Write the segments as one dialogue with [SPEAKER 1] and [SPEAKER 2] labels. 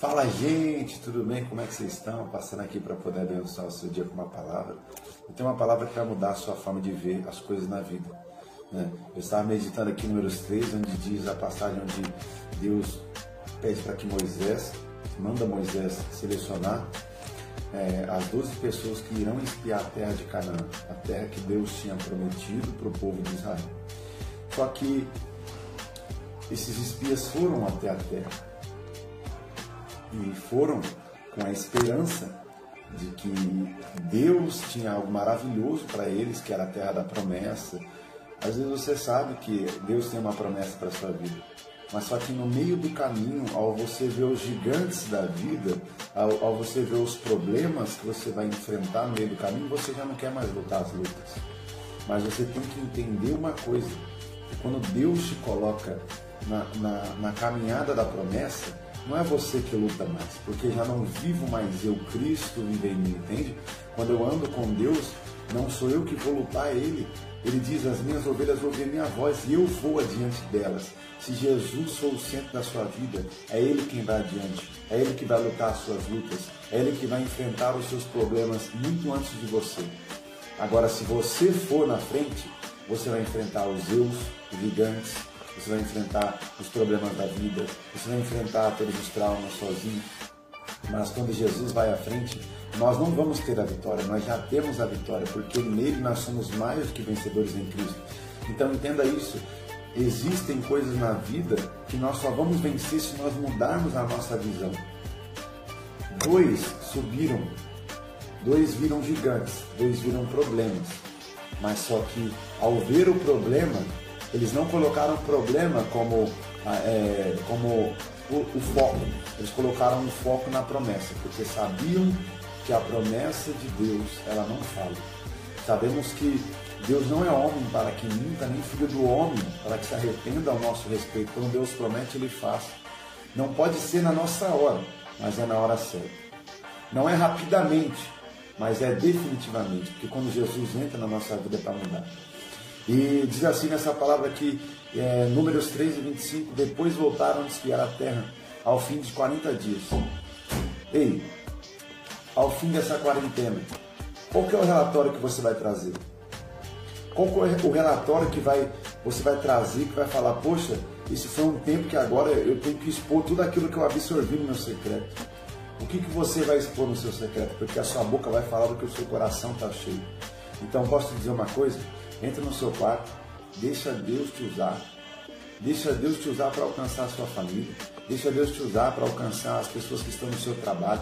[SPEAKER 1] Fala gente, tudo bem? Como é que vocês estão? Passando aqui para poder abençoar o seu dia com uma palavra. Eu tenho uma palavra que vai mudar a sua forma de ver as coisas na vida. Né? Eu estava meditando aqui números 3, onde diz a passagem onde Deus pede para que Moisés, manda Moisés selecionar é, as 12 pessoas que irão espiar a terra de Canaã, a terra que Deus tinha prometido para o povo de Israel. Só que esses espias foram até a terra e foram com a esperança de que Deus tinha algo maravilhoso para eles, que era a terra da promessa. Às vezes você sabe que Deus tem uma promessa para sua vida, mas só que no meio do caminho, ao você ver os gigantes da vida, ao, ao você ver os problemas que você vai enfrentar no meio do caminho, você já não quer mais lutar as lutas. Mas você tem que entender uma coisa: quando Deus te coloca na, na, na caminhada da promessa, não é você que luta mais, porque já não vivo mais eu, Cristo vive em mim, entende? Quando eu ando com Deus, não sou eu que vou lutar, é Ele. Ele diz: As minhas ovelhas ouvem minha voz e eu vou adiante delas. Se Jesus for o centro da sua vida, é Ele quem vai adiante, é Ele que vai lutar as suas lutas, é Ele que vai enfrentar os seus problemas muito antes de você. Agora, se você for na frente, você vai enfrentar os eus, os gigantes, você vai enfrentar os problemas da vida, você vai enfrentar todos os traumas sozinho. Mas quando Jesus vai à frente, nós não vamos ter a vitória, nós já temos a vitória, porque nele nós somos mais do que vencedores em Cristo. Então entenda isso. Existem coisas na vida que nós só vamos vencer se nós mudarmos a nossa visão. Dois subiram, dois viram gigantes, dois viram problemas. Mas só que ao ver o problema, eles não colocaram problema como, ah, é, como o, o, foco, eles colocaram o foco na promessa, porque sabiam que a promessa de Deus ela não fala. Sabemos que Deus não é homem para que minta, nem filho do homem para que se arrependa ao nosso respeito. Quando Deus promete, Ele faz. Não pode ser na nossa hora, mas é na hora certa. Não é rapidamente, mas é definitivamente, porque quando Jesus entra na nossa vida é para mudar. E diz assim nessa palavra aqui, é, Números 3 e 25, depois voltaram a espiar a terra ao fim de 40 dias. Ei, ao fim dessa quarentena, qual que é o relatório que você vai trazer? Qual é o relatório que vai, você vai trazer, que vai falar, poxa, esse foi um tempo que agora eu tenho que expor tudo aquilo que eu absorvi no meu secreto. O que, que você vai expor no seu secreto? Porque a sua boca vai falar do que o seu coração está cheio. Então, posso te dizer uma coisa? Entra no seu quarto, deixa Deus te usar. Deixa Deus te usar para alcançar a sua família. Deixa Deus te usar para alcançar as pessoas que estão no seu trabalho.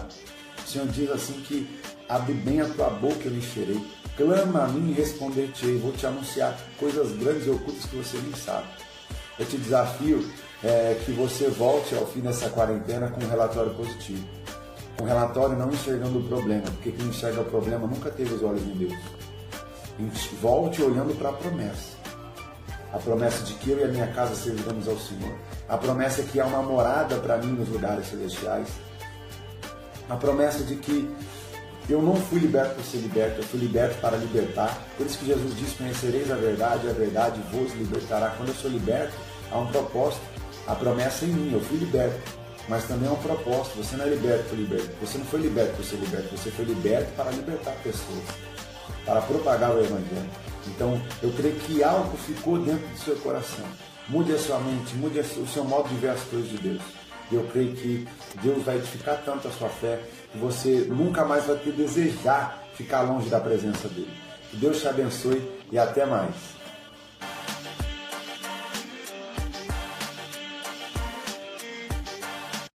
[SPEAKER 1] O Senhor diz assim que abre bem a tua boca eu encherei. Clama a mim e responder-te-ei. Vou te anunciar coisas grandes e ocultas que você nem sabe. Eu te desafio é, que você volte ao fim dessa quarentena com um relatório positivo. Um relatório não enxergando o problema, porque quem enxerga o problema nunca teve os olhos em Deus volte olhando para a promessa. A promessa de que eu e a minha casa serviremos ao Senhor. A promessa que há uma morada para mim nos lugares celestiais. A promessa de que eu não fui liberto para ser liberto, eu fui liberto para libertar. Por isso que Jesus diz: Conhecereis a verdade, a verdade vos libertará. Quando eu sou liberto, há um propósito. A promessa é em mim, eu fui liberto. Mas também há um propósito. Você não é liberto para liberto. Você não foi liberto para ser liberto, você foi liberto para libertar pessoas para propagar o Evangelho. Então, eu creio que algo ficou dentro do seu coração. Mude a sua mente, mude o seu modo de ver as coisas de Deus. E eu creio que Deus vai edificar tanto a sua fé que você nunca mais vai ter desejar ficar longe da presença dele. Que Deus te abençoe e até mais.